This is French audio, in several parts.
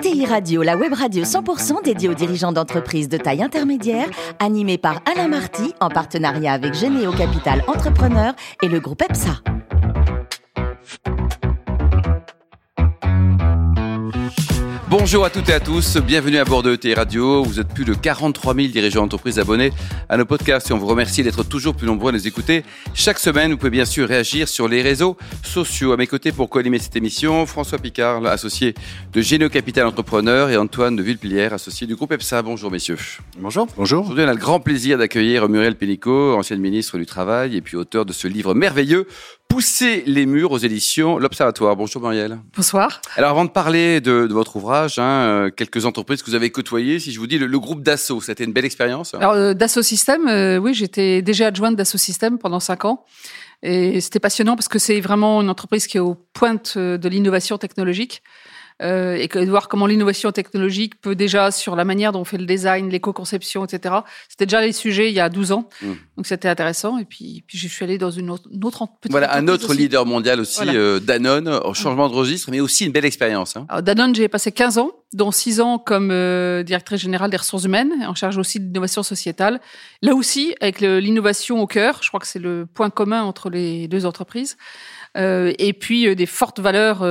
ETI Radio, la web radio 100% dédiée aux dirigeants d'entreprises de taille intermédiaire, animée par Alain Marty en partenariat avec Généo Capital Entrepreneur et le groupe EPSA. Bonjour à toutes et à tous, bienvenue à bord de ET Radio. Vous êtes plus de 43 000 dirigeants d'entreprises abonnés à nos podcasts et on vous remercie d'être toujours plus nombreux à nous écouter. Chaque semaine, vous pouvez bien sûr réagir sur les réseaux sociaux. À mes côtés pour co-animer cette émission, François Picard, associé de Génio Capital Entrepreneur et Antoine de Villepilière, associé du groupe EPSA. Bonjour messieurs. Bonjour. Bonjour. Aujourd'hui, on a le grand plaisir d'accueillir Muriel Pénicaud, ancienne ministre du Travail et puis auteur de ce livre merveilleux Pousser les murs aux éditions L'Observatoire. Bonjour Muriel. Bonsoir. Alors avant de parler de, de votre ouvrage, hein, euh, quelques entreprises que vous avez côtoyées, si je vous dis le, le groupe Dassault, c'était une belle expérience Alors euh, Dassault Systèmes, euh, oui, j'étais déjà adjointe Dassault Systèmes pendant cinq ans. Et c'était passionnant parce que c'est vraiment une entreprise qui est aux pointes de l'innovation technologique. Euh, et que, de voir comment l'innovation technologique peut déjà, sur la manière dont on fait le design, l'éco-conception, etc. C'était déjà les sujets il y a 12 ans, mmh. donc c'était intéressant. Et puis, puis je suis allée dans une autre, une autre petite Voilà, un autre leader mondial aussi, voilà. euh, Danone, au changement de registre, mais aussi une belle expérience. Hein. Alors, Danone, j'ai passé 15 ans, dont 6 ans comme euh, directrice générale des ressources humaines, en charge aussi de l'innovation sociétale. Là aussi, avec l'innovation au cœur, je crois que c'est le point commun entre les deux entreprises. Euh, et puis euh, des fortes valeurs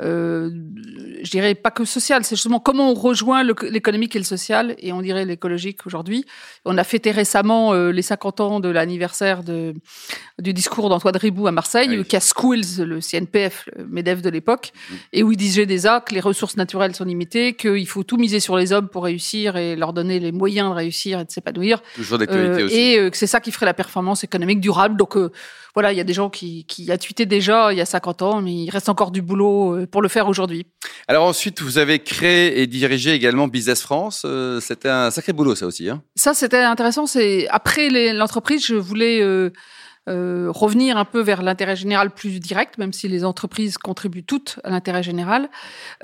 euh, euh, je dirais pas que social, c'est justement comment on rejoint l'économique et le social, et on dirait l'écologique aujourd'hui. On a fêté récemment euh, les 50 ans de l'anniversaire de, du discours d'Antoine Ribou à Marseille, oui. qui a Schools, le CNPF, le MEDEF de l'époque, mmh. et où il disait déjà que les ressources naturelles sont limitées, qu'il faut tout miser sur les hommes pour réussir et leur donner les moyens de réussir et de s'épanouir. Toujours d'actualité euh, aussi. Et que c'est ça qui ferait la performance économique durable. Donc voilà, il y a des gens qui, qui a tweeté déjà il y a 50 ans, mais il reste encore du boulot pour le faire aujourd'hui. Alors ensuite, vous avez créé et dirigé également Business France. Euh, c'était un sacré boulot, ça aussi. Hein ça, c'était intéressant. C'est après l'entreprise, je voulais euh, euh, revenir un peu vers l'intérêt général plus direct, même si les entreprises contribuent toutes à l'intérêt général.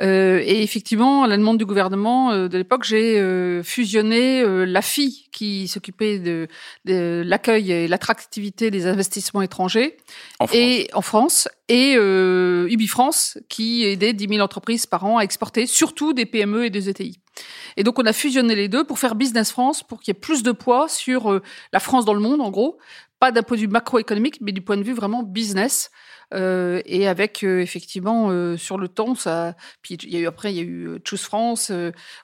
Euh, et effectivement, à la demande du gouvernement euh, de l'époque, j'ai euh, fusionné euh, la FI qui s'occupait de, de l'accueil et l'attractivité des investissements étrangers en et en France et euh, UbiFrance qui aidait 10 000 entreprises par an à exporter, surtout des PME et des ETI. Et donc on a fusionné les deux pour faire Business France, pour qu'il y ait plus de poids sur euh, la France dans le monde, en gros, pas d'un point de vue macroéconomique, mais du point de vue vraiment business. Euh, et avec euh, effectivement euh, sur le temps, ça. Puis il y a eu après, il y a eu Choose France.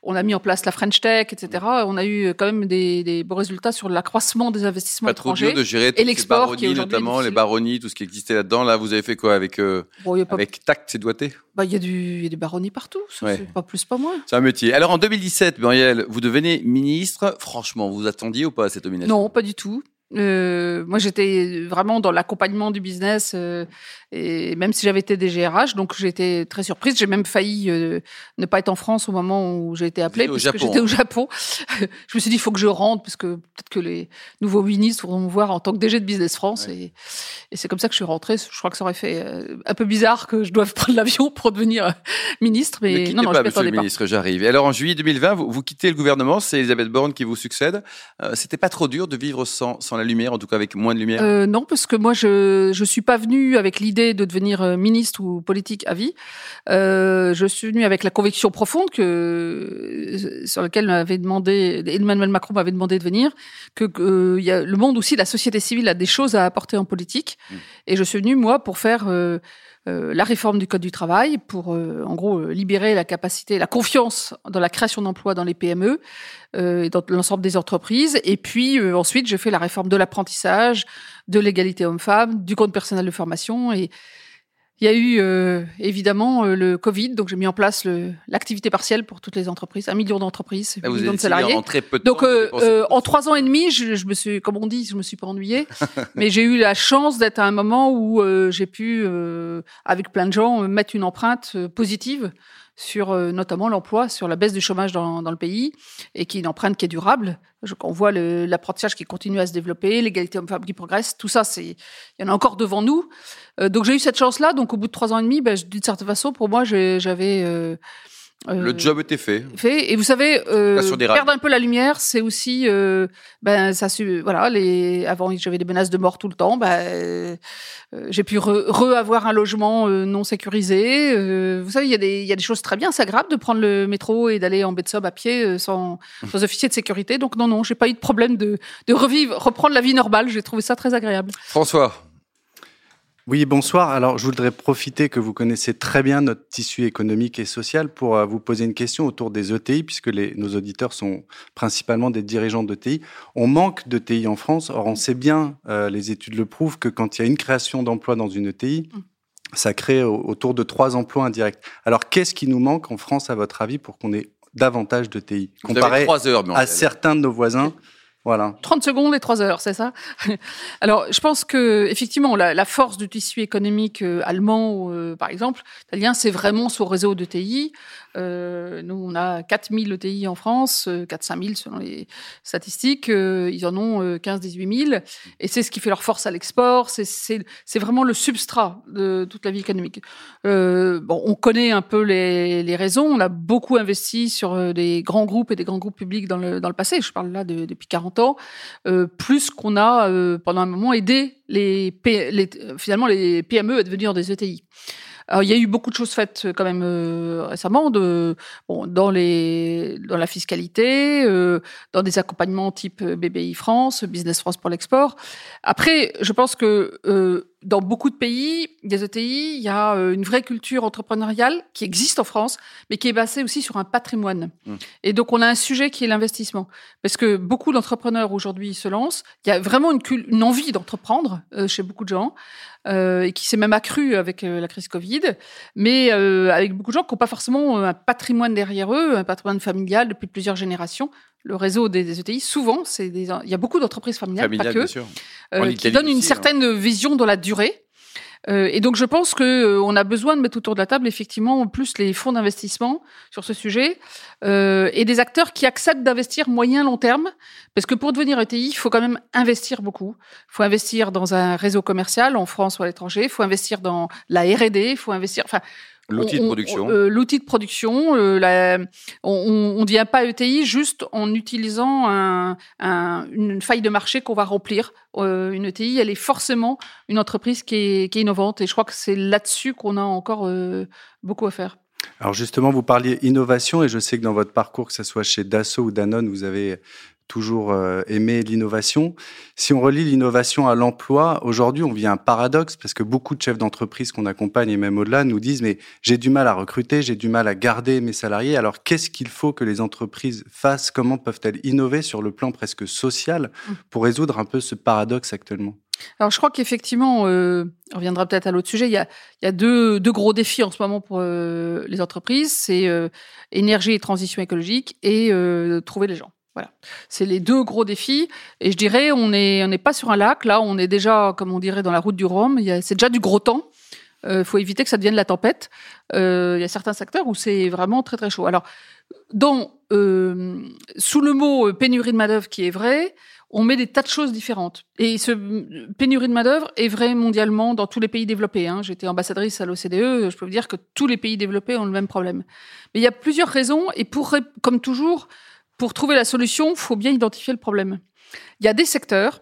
On a mis en place la French Tech, etc. On a eu quand même des, des beaux résultats sur l'accroissement des investissements Pas étrangers trop dur de gérer et l'export, notamment les baronnies, tout ce qui existait là-dedans. Là, vous avez fait quoi avec bon, pas... avec tact et doigté? Bah, il y a du, il y a des baronnies partout. Ça, ouais. Pas plus, pas moins. C'est un métier. Alors, en 2017, Muriel, vous devenez ministre. Franchement, vous attendiez ou pas à cette nomination? Non, pas du tout. Euh, moi, j'étais vraiment dans l'accompagnement du business, euh, et même si j'avais été DGRH, donc j'étais très surprise. J'ai même failli euh, ne pas être en France au moment où j'ai été appelée, parce que j'étais au Japon. je me suis dit, il faut que je rentre, parce que peut-être que les nouveaux ministres vont me voir en tant que DG de Business France, ouais. et, et c'est comme ça que je suis rentrée. Je crois que ça aurait fait un peu bizarre que je doive prendre l'avion pour devenir ministre, mais ne non, non, pas, je monsieur le ministre, j'arrive. Et alors, en juillet 2020, vous, vous quittez le gouvernement, c'est Elisabeth Borne qui vous succède. C'était pas trop dur de vivre sans, sans la lumière, en tout cas avec moins de lumière? Euh, Non, parce que moi, je je suis pas venue avec l'idée de devenir euh, ministre ou politique à vie. Euh, je suis venue avec la conviction profonde que sur laquelle m'avait demandé Emmanuel Macron m'avait demandé de venir, que, que y a le monde aussi, la société civile a des choses à apporter en politique, mmh. et je suis venue moi pour faire la réforme du code du travail pour, euh, en gros, libérer la capacité, la confiance dans la création d'emplois dans les PME euh, et dans l'ensemble des entreprises. Et puis euh, ensuite, j'ai fait la réforme de l'apprentissage, de l'égalité homme-femme, du compte personnel de formation et il y a eu euh, évidemment euh, le Covid, donc j'ai mis en place l'activité partielle pour toutes les entreprises, un million d'entreprises, ah, un million de salariés. En très peu de donc temps, euh, en trois ans et demi, je, je, me suis, comme on dit, je me suis pas ennuyée, mais j'ai eu la chance d'être à un moment où j'ai pu, avec plein de gens, mettre une empreinte positive sur euh, notamment l'emploi, sur la baisse du chômage dans, dans, le pays, et qui est une empreinte qui est durable. Je, on voit l'apprentissage qui continue à se développer, l'égalité homme-femme qui progresse, tout ça, c'est il y en a encore devant nous. Euh, donc j'ai eu cette chance-là. Donc au bout de trois ans et demi, ben, d'une certaine façon, pour moi, j'avais euh, le job était fait. Fait et vous savez, perdre un peu la lumière, c'est aussi, ben ça, voilà, les avant j'avais des menaces de mort tout le temps, ben j'ai pu re-avoir un logement non sécurisé. vous savez, il y a des il y a des choses très bien, c'est agréable de prendre le métro et d'aller en baie de Somme à pied sans, sans officier de sécurité. Donc non non, j'ai pas eu de problème de de revivre, reprendre la vie normale. J'ai trouvé ça très agréable. François. Oui, bonsoir. Alors, je voudrais profiter que vous connaissez très bien notre tissu économique et social pour euh, vous poser une question autour des ETI, puisque les, nos auditeurs sont principalement des dirigeants d'ETI. On manque d'ETI en France. Or, on sait bien, euh, les études le prouvent, que quand il y a une création d'emplois dans une ETI, mm. ça crée autour de trois emplois indirects. Alors, qu'est-ce qui nous manque en France, à votre avis, pour qu'on ait davantage d'ETI comparé heures, à certains de nos voisins voilà. 30 secondes et 3 heures, c'est ça? Alors, je pense que effectivement, la, force du tissu économique euh, allemand, euh, par exemple, italien, c'est vraiment son réseau de TI. Euh, nous, on a 4000 ETI en France, 4-5 000 selon les statistiques. ils en ont 15-18 000. Et c'est ce qui fait leur force à l'export. C'est vraiment le substrat de toute la vie économique. bon, on connaît un peu les, les, raisons. On a beaucoup investi sur des grands groupes et des grands groupes publics dans le, dans le passé. Je parle là de, depuis 40 euh, plus qu'on a euh, pendant un moment aidé les, les, finalement les PME à devenir des ETI. Il y a eu beaucoup de choses faites euh, quand même euh, récemment, de, dans, les, dans la fiscalité, euh, dans des accompagnements type BBI France, Business France pour l'export. Après, je pense que dans beaucoup de pays, des ETI, il y a une vraie culture entrepreneuriale qui existe en France, mais qui est basée aussi sur un patrimoine. Mmh. Et donc, on a un sujet qui est l'investissement. Parce que beaucoup d'entrepreneurs aujourd'hui se lancent. Il y a vraiment une, une envie d'entreprendre chez beaucoup de gens euh, et qui s'est même accru avec euh, la crise Covid, mais euh, avec beaucoup de gens qui n'ont pas forcément un patrimoine derrière eux, un patrimoine familial depuis plusieurs générations. Le réseau des, ETI, souvent, c'est des, il y a beaucoup d'entreprises familiales, pas que, euh, qui donnent une hein. certaine vision dans la durée. Euh, et donc je pense que euh, on a besoin de mettre autour de la table effectivement plus les fonds d'investissement sur ce sujet euh, et des acteurs qui acceptent d'investir moyen long terme. Parce que pour devenir ETI, il faut quand même investir beaucoup. Il faut investir dans un réseau commercial en France ou à l'étranger, il faut investir dans la R&D, il faut investir enfin L'outil de production. Euh, l'outil de production. Euh, la, on ne devient pas ETI juste en utilisant un, un, une faille de marché qu'on va remplir. Euh, une ETI, elle est forcément une entreprise qui est, qui est innovante. Et je crois que c'est là-dessus qu'on a encore euh, beaucoup à faire. Alors justement, vous parliez innovation et je sais que dans votre parcours, que ce soit chez Dassault ou Danone, vous avez toujours euh, aimé l'innovation. Si on relie l'innovation à l'emploi, aujourd'hui, on vit un paradoxe parce que beaucoup de chefs d'entreprise qu'on accompagne et même au-delà nous disent mais j'ai du mal à recruter, j'ai du mal à garder mes salariés. Alors qu'est-ce qu'il faut que les entreprises fassent? Comment peuvent-elles innover sur le plan presque social mmh. pour résoudre un peu ce paradoxe actuellement? Alors, je crois qu'effectivement, euh, on reviendra peut-être à l'autre sujet. Il y a, il y a deux, deux, gros défis en ce moment pour euh, les entreprises c'est euh, énergie et transition écologique et trouver les gens. Voilà, c'est les deux gros défis. Et je dirais, on n'est on n'est pas sur un lac. Là, on est déjà, comme on dirait, dans la route du Rhum. C'est déjà du gros temps. Il euh, faut éviter que ça devienne la tempête. Euh, il y a certains secteurs où c'est vraiment très très chaud. Alors, dans, euh, sous le mot pénurie de main-d'œuvre qui est vrai, on met des tas de choses différentes. Et ce pénurie de main-d'œuvre est vrai mondialement dans tous les pays développés. Hein. J'étais ambassadrice à l'OCDE, je peux vous dire que tous les pays développés ont le même problème. Mais il y a plusieurs raisons, et pour, comme toujours, pour trouver la solution, il faut bien identifier le problème. Il y a des secteurs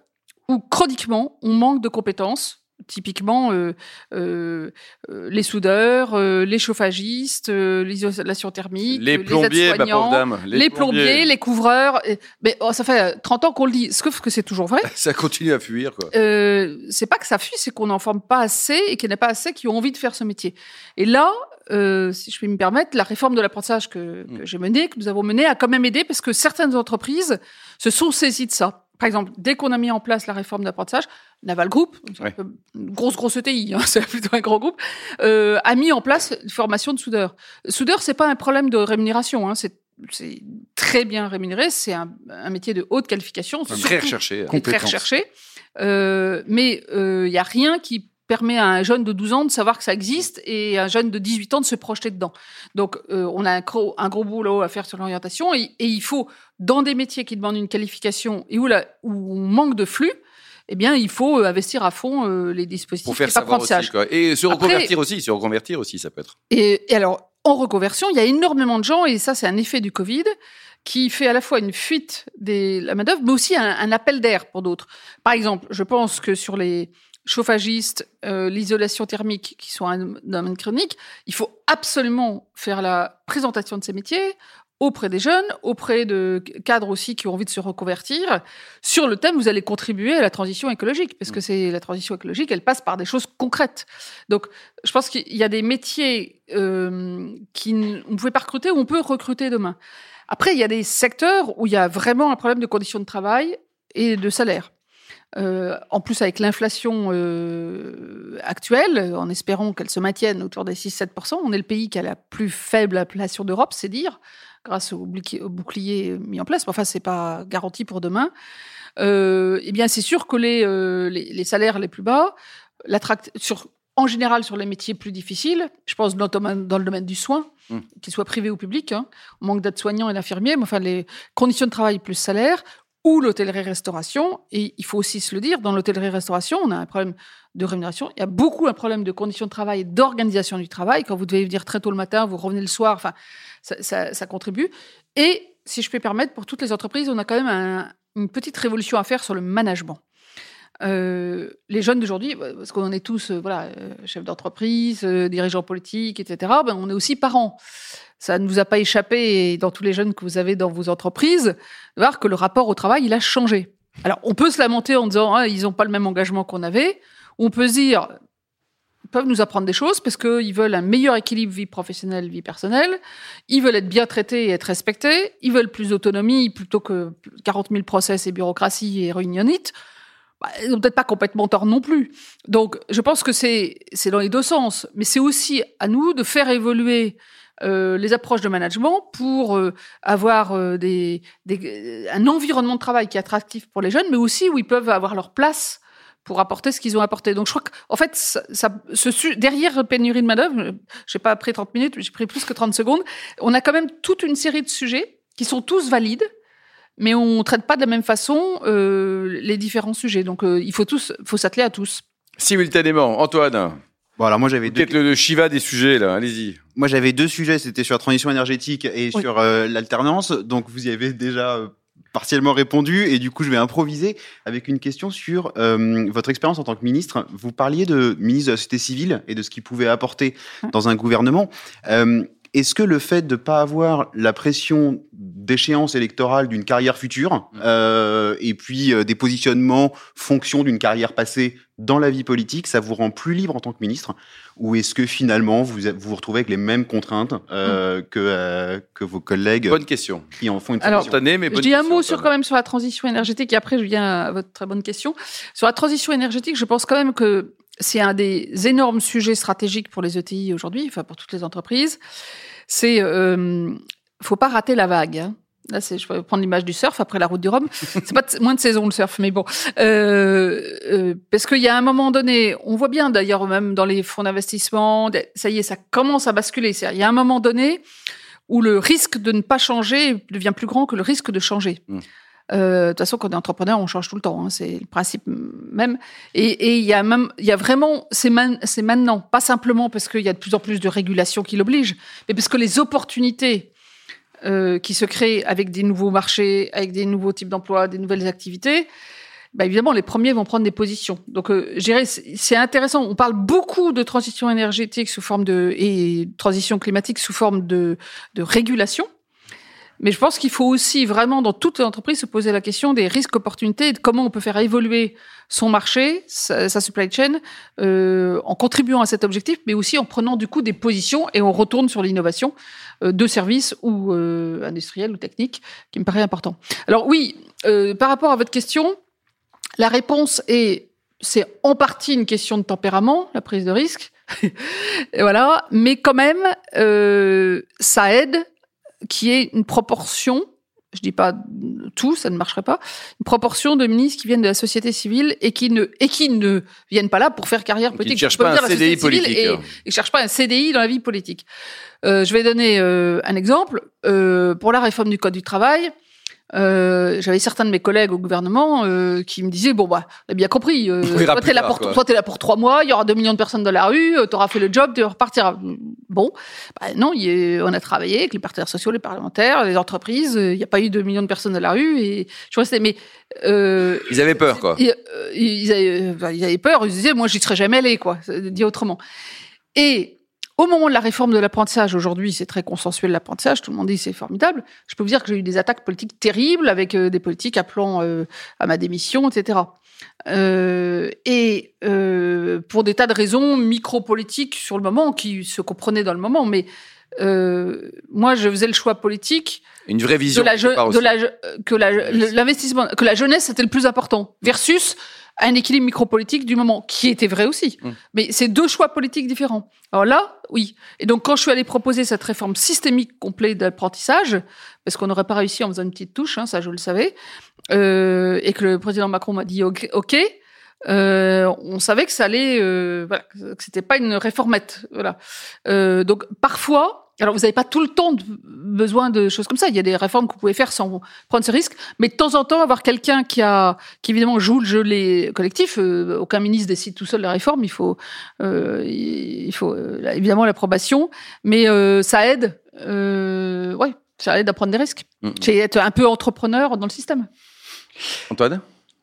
où chroniquement on manque de compétences. Typiquement, euh, euh, euh les soudeurs, euh, les chauffagistes, euh, l'isolation thermique, les plombiers, les, dame, les, les plombiers. les couvreurs. Mais oh, ça fait 30 ans qu'on le dit, sauf que c'est toujours vrai. ça continue à fuir. Quoi. c'est pas que ça fuit, c'est qu'on n'en forme pas assez et qu'il n'y en a pas assez qui ont envie de faire ce métier. Et là, euh, si je puis me permettre, la réforme de l'apprentissage que, mm. que j'ai menée, que nous avons menée, a quand même aidé parce que certaines entreprises se sont saisies de ça. Par exemple, dès qu'on a mis en place la réforme d'apprentissage, Naval Group, une grosse grosse ETI, hein, c'est plutôt un grand groupe, euh, a mis en place une formation de soudeur. Soudeur, c'est pas un problème de rémunération, hein, c'est c'est très bien rémunéré, c'est un, un, métier de haute qualification, très recherché, très recherché. Euh, mais il euh, y a rien qui permet à un jeune de 12 ans de savoir que ça existe et à un jeune de 18 ans de se projeter dedans. Donc, euh, on a un gros, un gros boulot à faire sur l'orientation et, et, il faut, dans des métiers qui demandent une qualification et où, la, où on manque de flux, eh bien, il faut euh, investir à fond euh, les dispositifs pour faire d'apprentissage. Et se reconvertir aussi, se reconvertir aussi, ça peut être. Et, et alors, en reconversion, il y a énormément de gens, et ça c'est un effet du Covid, qui fait à la fois une fuite de la main-d'œuvre, mais aussi un, appel d'air pour d'autres. Par exemple, je pense que sur les chauffagistes, euh, l'isolation thermique, qui sont un domaine chronique, il faut absolument faire la présentation de ces métiers auprès des jeunes, auprès de cadres aussi qui ont envie de se reconvertir, sur le thème, vous allez contribuer à la transition écologique, parce que mm. c'est la transition écologique, elle passe par des choses concrètes. Donc, je pense qu'il y a des métiers euh, qui on ne pouvait pas recruter, où on peut recruter demain. Après, il y a des secteurs où il y a vraiment un problème de conditions de travail et de salaire. Euh, en plus, avec l'inflation euh, actuelle, en espérant qu'elle se maintienne autour des 6-7%, on est le pays qui a la plus faible inflation d'Europe, c'est dire grâce au bouclier, mis en place. Enfin, c'est pas garanti pour demain. Euh, eh bien, c'est sûr que les, les, salaires les plus bas, sur, en général sur les métiers plus difficiles, je pense dans, dans le domaine du soin, mmh. qu'il soit privé ou public, hein, on manque d'aides-soignants et d'infirmiers, mais enfin les conditions de travail plus salaire, ou l'hôtellerie-restauration. Et il faut aussi se le dire, dans l'hôtellerie-restauration, on a un problème de rémunération. Il y a beaucoup un problème de conditions de travail et d'organisation du travail. Quand vous devez venir très tôt le matin, vous revenez le soir. Enfin, ça, contribue. Et si je peux permettre, pour toutes les entreprises, on a quand même une petite révolution à faire sur le management. Euh, les jeunes d'aujourd'hui, bah, parce qu'on est tous euh, voilà, euh, chefs d'entreprise, dirigeants politiques, etc., ben, on est aussi parents. Ça ne vous a pas échappé, dans tous les jeunes que vous avez dans vos entreprises, de voir que le rapport au travail, il a changé. Alors, on peut se lamenter en disant, ah, ils n'ont pas le même engagement qu'on avait. On peut se dire, peuvent nous apprendre des choses parce qu'ils veulent un meilleur équilibre vie professionnelle, vie personnelle. Ils veulent être bien traités et être respectés. Ils veulent plus d'autonomie plutôt que 40 000 process et bureaucratie et réunionnite. Bah, ils n'ont peut-être pas complètement tort non plus. Donc, je pense que c'est dans les deux sens, mais c'est aussi à nous de faire évoluer euh, les approches de management pour euh, avoir euh, des, un environnement de travail qui est attractif pour les jeunes, mais aussi où ils peuvent avoir leur place pour apporter ce qu'ils ont apporté. Donc je crois qu'en fait, ça, ce, derrière pénurie de main-d'œuvre, je n'ai pas pris 30 minutes, j'ai pris plus que 30 secondes, on a quand même toute une série de sujets qui sont tous valides, mais on ne traite pas de la même façon euh, les différents sujets. Donc euh, il faut, tous, faut s'atteler à tous. Simultanément, Antoine. Bon, alors moi j'avais peut-être le, Shiva des sujets là, allez-y. Moi j'avais deux sujets, c'était sur la transition énergétique et sur euh, l'alternance. Donc vous y avez déjà partiellement répondu et du coup je vais improviser avec une question sur euh, votre expérience en tant que ministre. Vous parliez de ministre de la société civile et de ce qu'il pouvait apporter dans un gouvernement. Euh, est-ce que le fait de ne pas avoir la pression d'échéance électorale d'une carrière future euh, et puis euh, des positionnements fonction d'une carrière passée dans la vie politique, ça vous rend plus libre en tant que ministre Ou est-ce que finalement vous vous, retrouvez avec les mêmes contraintes euh, mm. que, euh, que vos collègues Bonne question. Qui en font une Alors, mais Je dis un mot sur, quand même sur la transition énergétique et après je viens à votre très bonne question. Sur la transition énergétique, je pense quand même que c'est un des énormes sujets stratégiques pour les ETI aujourd'hui, enfin pour toutes les entreprises. C'est, euh, faut pas rater la vague. Hein. Là, c'est, je vais prendre l'image du surf après la route du Rhum. C'est pas moins de saison le surf, mais bon, euh, euh, parce qu'il y a un moment donné, on voit bien d'ailleurs même dans les fonds d'investissement, ça y est, ça commence à basculer. Il y a un moment donné où le risque de ne pas changer devient plus grand que le risque de changer. Mmh. Euh, de toute façon, quand on est entrepreneur, on change tout le temps. Hein, c'est le principe même. Et il y a même, il y a vraiment, c'est maintenant, pas simplement parce qu'il y a de plus en plus de régulations qui l'obligent, mais parce que les opportunités euh, qui se créent avec des nouveaux marchés, avec des nouveaux types d'emplois, des nouvelles activités, bah évidemment, les premiers vont prendre des positions. Donc, euh, c'est intéressant. On parle beaucoup de transition énergétique sous forme de et transition climatique sous forme de, de régulation. Mais je pense qu'il faut aussi vraiment dans toute entreprise se poser la question des risques opportunités et de comment on peut faire évoluer son marché, sa, supply chain, euh, en contribuant à cet objectif, mais aussi en prenant du coup des positions et on retourne sur l'innovation euh, de services ou euh, industriels ou techniques, qui me paraît important. Alors oui, euh, par rapport à votre question, la réponse est c'est en partie une question de tempérament, la prise de risque. voilà, mais quand même, euh, ça aide qui est une proportion, je dis pas tout, ça ne marcherait pas, une proportion de ministres qui viennent de la société civile et qui ne et qui ne viennent pas là pour faire carrière politique. Qui ne cherchent pas un CDI politique. Et, hein. ils cherchent pas un CDI dans la vie politique. Euh, je vais donner euh, un exemple euh, pour la réforme du code du travail. Euh, j'avais certains de mes collègues au gouvernement euh, qui me disaient bon bah a bien compris euh, toi t'es là pour là trois mois il y aura deux millions de personnes dans la rue euh, t'auras fait le job tu repartiras. Bon bah, non y a, on a travaillé avec les partenaires sociaux les parlementaires les entreprises il n'y a pas eu deux millions de personnes dans la rue et je restais mais ils avaient peur quoi. ils, ils, avaient, bah, ils avaient peur ils disaient moi j'y serais jamais allé quoi dit autrement. Et au moment de la réforme de l'apprentissage, aujourd'hui, c'est très consensuel l'apprentissage, tout le monde dit c'est formidable. Je peux vous dire que j'ai eu des attaques politiques terribles avec euh, des politiques appelant euh, à ma démission, etc. Et euh, pour des tas de raisons micro-politiques sur le moment, qui se comprenaient dans le moment, mais euh, moi, je faisais le choix politique. Une vraie vision. De la, de la que l'investissement, que la jeunesse c'était le plus important, versus un équilibre micropolitique du moment, qui était vrai aussi. Mmh. Mais c'est deux choix politiques différents. Alors là, oui. Et donc, quand je suis allée proposer cette réforme systémique complète d'apprentissage, parce qu'on n'aurait pas réussi en faisant une petite touche, hein, ça je le savais, euh, et que le président Macron m'a dit OK, okay euh, on savait que ça allait, euh, voilà, que c'était pas une réformette, voilà. Euh, donc parfois, alors, vous n'avez pas tout le temps de besoin de choses comme ça. Il y a des réformes que vous pouvez faire sans prendre ce risque. Mais de temps en temps, avoir quelqu'un qui a, qui évidemment joue le jeu les collectifs. Aucun ministre décide tout seul la réforme. Il faut, il faut évidemment l'approbation. Mais ça aide, ouais, ça aide à prendre des risques. Mmh. C'est être un peu entrepreneur dans le système. Antoine?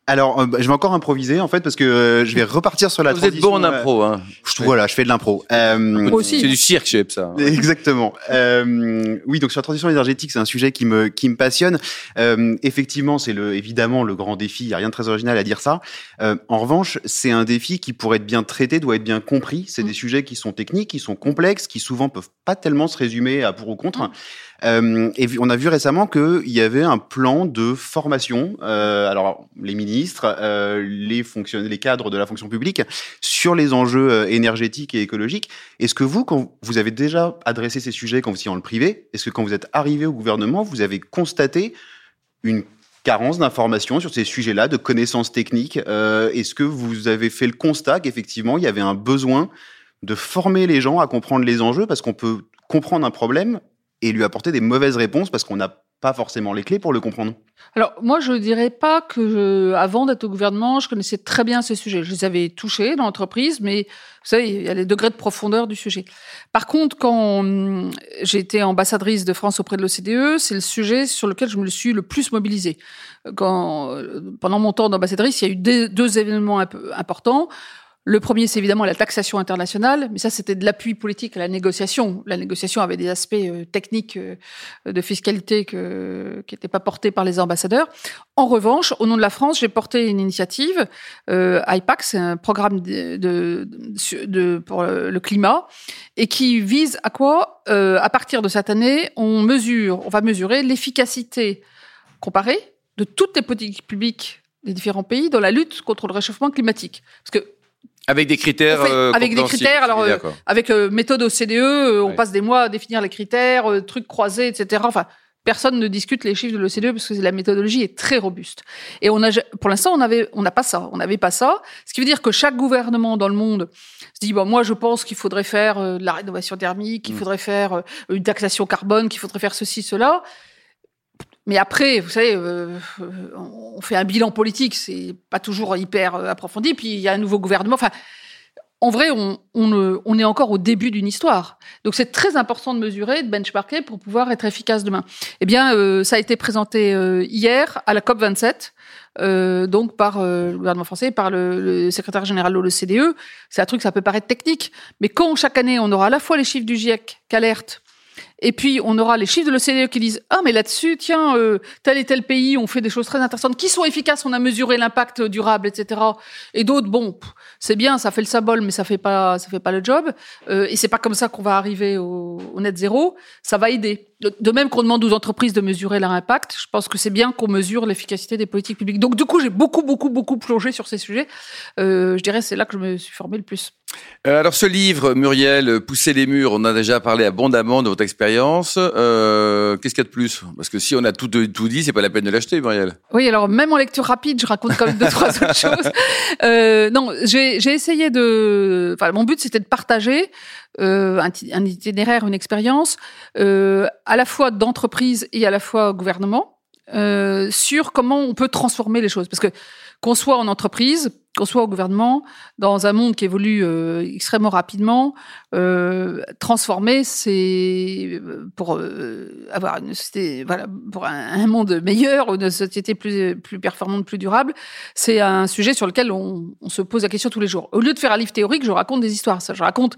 Alors, euh, je vais encore improviser en fait parce que euh, je vais repartir sur la. Vous êtes bon en impro, hein. Je, voilà, je fais de l'impro. Euh, Moi aussi. C'est du cirque, chez ça. Exactement. Euh, oui, donc sur la transition énergétique, c'est un sujet qui me qui me passionne. Euh, effectivement, c'est le évidemment le grand défi. Il y a rien de très original à dire ça. en revanche, c'est un défi qui pour être bien traité doit être bien compris. C'est des mm. sujets qui sont techniques, qui sont complexes, qui souvent peuvent pas tellement se résumer à pour ou contre. Mm. Euh, et on a vu récemment qu'il y avait un plan de formation, euh, alors les ministres, euh, les fonctionnaires, les cadres de la fonction publique, sur les enjeux euh, énergétiques et écologiques. Est-ce que vous, quand vous avez déjà adressé ces sujets quand vous étiez dans le privé, est-ce que quand vous êtes arrivé au gouvernement, vous avez constaté une carence d'informations sur ces sujets-là, de connaissances techniques euh, Est-ce que vous avez fait le constat qu'effectivement, il y avait un besoin de former les gens à comprendre les enjeux? Parce qu'on peut comprendre un problème et lui apporter des mauvaises réponses parce qu'on n'a pas forcément les clés pour le comprendre. Alors moi, je dirais pas que je, avant d'être au gouvernement, je connaissais très bien ces sujets. Je les avais touchés dans l'entreprise, mais vous savez, il y a les degrés de profondeur du sujet. Par contre, quand j'ai été ambassadrice de France auprès de l'OCDE, c'est le sujet sur lequel je me suis le plus mobilisée. Quand, pendant mon temps d'ambassadrice, il y a eu deux, événements importants. Le premier, c'est évidemment la taxation internationale, mais ça, c'était de l'appui politique à la négociation. La négociation avait des aspects euh, techniques euh, de fiscalité qui n'étaient pas portés par les ambassadeurs. En revanche, au nom de la France, j'ai porté une initiative, euh, IPAC, c'est un programme de, pour le climat, et qui vise à quoi euh, À partir de cette année, on mesure, on va mesurer l'efficacité comparée de toutes les politiques publiques des différents pays dans la lutte contre le réchauffement climatique. Parce que avec des critères. Euh, avec des critères. Alors, euh, avec euh, méthode OCDE, on passe des mois à définir les critères, trucs croisés, etc. Enfin, personne ne discute les chiffres de l'OCDE parce que la méthodologie est très robuste. Et on a, pour l'instant, on avait, on n'a pas ça. On n'avait pas ça. Ce qui veut dire que chaque gouvernement dans le monde se dit, bon, moi, je pense qu'il faudrait faire de la rénovation thermique, qu'il mm. faudrait faire une taxation carbone, qu'il faudrait faire ceci, cela. Mais après, vous savez, euh, on fait un bilan politique, c'est pas toujours hyper euh, approfondi. Puis il y a un nouveau gouvernement. En vrai, on, est encore au début d'une histoire. Donc c'est très important de mesurer, de benchmarker pour pouvoir être efficace demain. Eh bien, euh, ça a été présenté hier à la COP 27. Euh, donc par le gouvernement français, par le, le secrétaire général de l'OCDE. C'est un truc, ça peut paraître technique, mais quand chaque année on aura à la fois les chiffres du GIEC qu'alerte et puis, on aura les chiffres de l'OCDE qui disent Ah, mais là-dessus, tiens, euh, tel et tel pays ont fait des choses très intéressantes, qui sont efficaces, on a mesuré l'impact durable, etc. Et d'autres, bon, c'est bien, ça fait le symbole, mais ça fait pas, ça fait pas le job. Euh, et c'est pas comme ça qu'on va arriver au, au, net zéro. Ça va aider. De, même qu'on demande aux entreprises de mesurer leur impact, je pense que c'est bien qu'on mesure l'efficacité des politiques publiques. Donc, du coup, j'ai beaucoup, beaucoup, beaucoup plongé sur ces sujets. Euh, je dirais c'est là que je me suis formé le plus. Euh, alors ce livre, Muriel, Pousser les murs, on a déjà parlé abondamment de votre expérience. Euh, Qu'est-ce qu'il y a de plus? Parce que si on a tout, tout dit, c'est pas la peine de l'acheter, Muriel. Oui, alors même en lecture rapide, je raconte quand même deux trois autres choses. Euh, non, j'ai essayé de. Enfin, mon but c'était de partager euh, un, un, itinéraire, une expérience, euh, à la fois d'entreprise et à la fois gouvernement. euh, sur comment on peut transformer les choses. Parce que qu'on soit en entreprise, qu'on soit au gouvernement, dans un monde qui évolue euh, extrêmement rapidement, euh, transformer, c'est euh, pour avoir une société, voilà, pour un, un, monde meilleur, une société plus plus performante, plus durable, c'est un sujet sur lequel on, on, se pose la question tous les jours. Au lieu de faire un livre théorique, je raconte des histoires. Ça, je raconte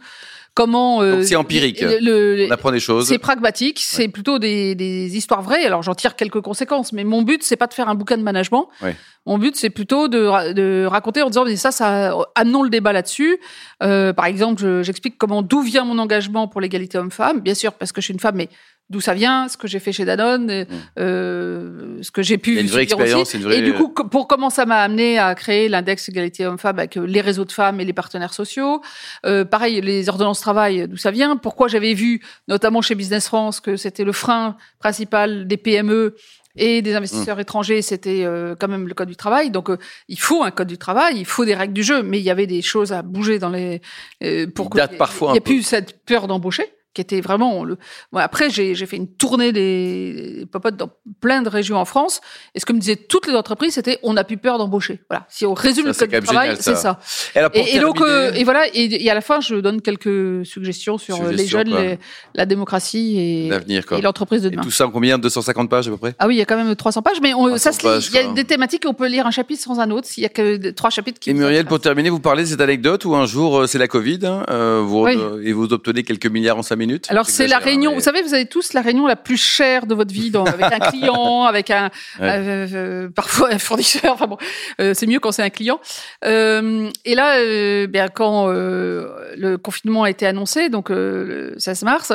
comment euh, c'est empirique. le, on apprend des choses. C'est pragmatique ouais. c'est plutôt des, des, histoires vraies. Alors j'en tire quelques conséquences mais mon but c'est pas de faire un bouquin de management. Ouais. mon but c'est plutôt de, de, raconter en disant mais ça ça amenons le débat là-dessus. Euh, par exemple j'explique comment d'où vient mon engagement pour l'égalité homme-femme. Bien sûr parce que je suis une femme mais d'où ça vient, ce que j'ai fait chez Danone, mmh. euh, ce que j'ai pu une vraie expérience, Vraie... Et du coup, pour comment ça m'a amené à créer l'index égalité homme-femme avec les réseaux de femmes et les partenaires sociaux. Euh, pareil, les ordonnances travail, d'où ça vient. Pourquoi j'avais vu, notamment chez Business France, que c'était le frein principal des PME et des investisseurs mmh. étrangers, c'était euh, quand même le code du travail. Donc, euh, il faut un code du travail, il faut des règles du jeu, mais il y avait des choses à bouger dans les euh, pour il date parfois il n'y a plus cette peur d'embaucher qui était vraiment le. Bon, après, j'ai fait une tournée des popotes dans plein de régions en France. Et ce que me disaient toutes les entreprises, c'était on n'a plus peur d'embaucher. Voilà. Si on résume le code du travail, c'est ça. Et, alors, et, et donc, euh, et voilà. Et, et, à la fin, je donne quelques suggestions sur Suggestion, les jeunes, les, la démocratie et l'entreprise de demain. Et tout ça en combien? 250 pages à peu près? Ah oui, il y a quand même 300 pages, mais on, ça. Il y a des thématiques, on peut lire un chapitre sans un autre. S'il y a que trois chapitres qui. Et Muriel, pour terminer, vous parlez de cette anecdote où un jour c'est la Covid hein, euh, vous, oui. et vous obtenez quelques milliards en cinq minutes. Alors c'est la réunion. Mais... Vous savez, vous avez tous la réunion la plus chère de votre vie, dans, avec un client, avec un Ouais. euh, euh, parfois un fournisseur. Enfin bon, euh, c'est mieux quand c'est un client. Et là, bien quand le confinement a été annoncé, donc le 16 mars,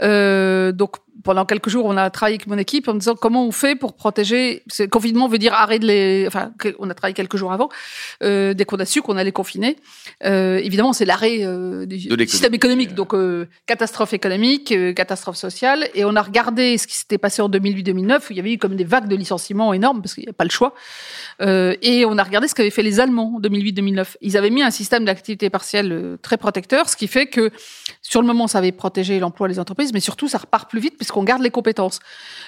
donc pendant quelques jours, on a travaillé avec mon équipe en me disant comment on fait pour protéger. Ce confinement veut dire arrêt de les. Enfin, on a travaillé quelques jours avant. Euh, dès qu'on a su qu'on allait confiner, euh, évidemment, c'est l'arrêt euh, du système économique. Donc, euh, catastrophe économique, catastrophe sociale. Et on a regardé ce qui s'était passé en 2008-2009, où il y avait eu comme des vagues de licenciements énormes parce qu'il n'y a pas le choix. Et on a regardé ce qu'avaient fait les Allemands en 2008-2009. Ils avaient mis un système d'activité partielle très protecteur, ce qui fait que sur le moment, ça avait protégé l'emploi des entreprises, mais surtout, ça repart plus vite puisqu'on garde les compétences.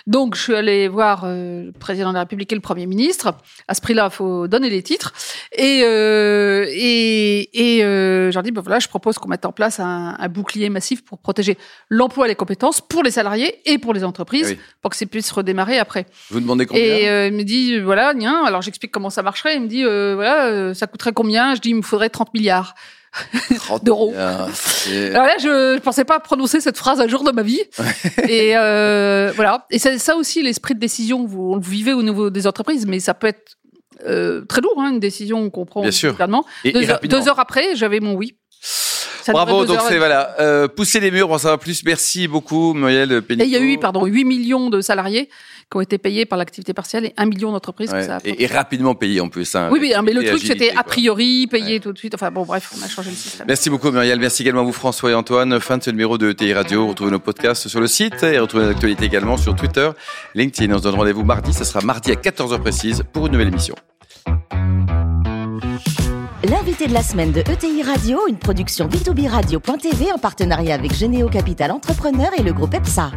Donc, je suis allée voir euh, le président de la République et le Premier ministre. À ce prix-là, il faut donner les titres. Et, euh, et, et euh, j'ai dit, ben voilà, je propose qu'on mette en place un, un bouclier massif pour protéger l'emploi et les compétences pour les salariés et pour les entreprises, oui. pour que ça puisse redémarrer après. Vous demandez combien Et euh, il me dit, voilà, nien. Alors, j'explique comment ça marcherait. Il me dit, voilà, ça coûterait combien? Je dis, il me faudrait 30 milliards d'euros. Alors là, je, je pensais pas prononcer cette phrase un jour de ma vie. et euh, voilà. Et c'est ça aussi l'esprit de décision. Vous, on le vivez au niveau des entreprises, mais ça peut être euh, très lourd, hein, une décision qu'on prend Bien sûr. Et, deux, et heures, deux, heures, après, j'avais mon oui. Ça Bravo, donc c'est voilà, euh, pousser les murs pour en savoir plus. Merci beaucoup, Muriel Pénicaud. Et il y a eu, pardon, 8 millions de salariés qui ont été payés par l'activité partielle et un million d'entreprises. Ouais, et, et, rapidement payés en plus. Hein, oui, oui, mais le truc c'était a priori payé ouais. tout de suite. Enfin bon, bref, on a changé le système. Merci beaucoup Muriel. Merci également à vous François et Antoine. Fin de ce numéro de TI Radio. Retrouvez nos podcasts sur le site et retrouvez nos actualités également sur Twitter, LinkedIn. On se donne rendez-vous mardi. Ce sera mardi à 14h précise pour une nouvelle émission. L'invité de la semaine de ETI Radio, une production b2b radio.tv en partenariat avec Généo Capital Entrepreneur et le groupe EPSA.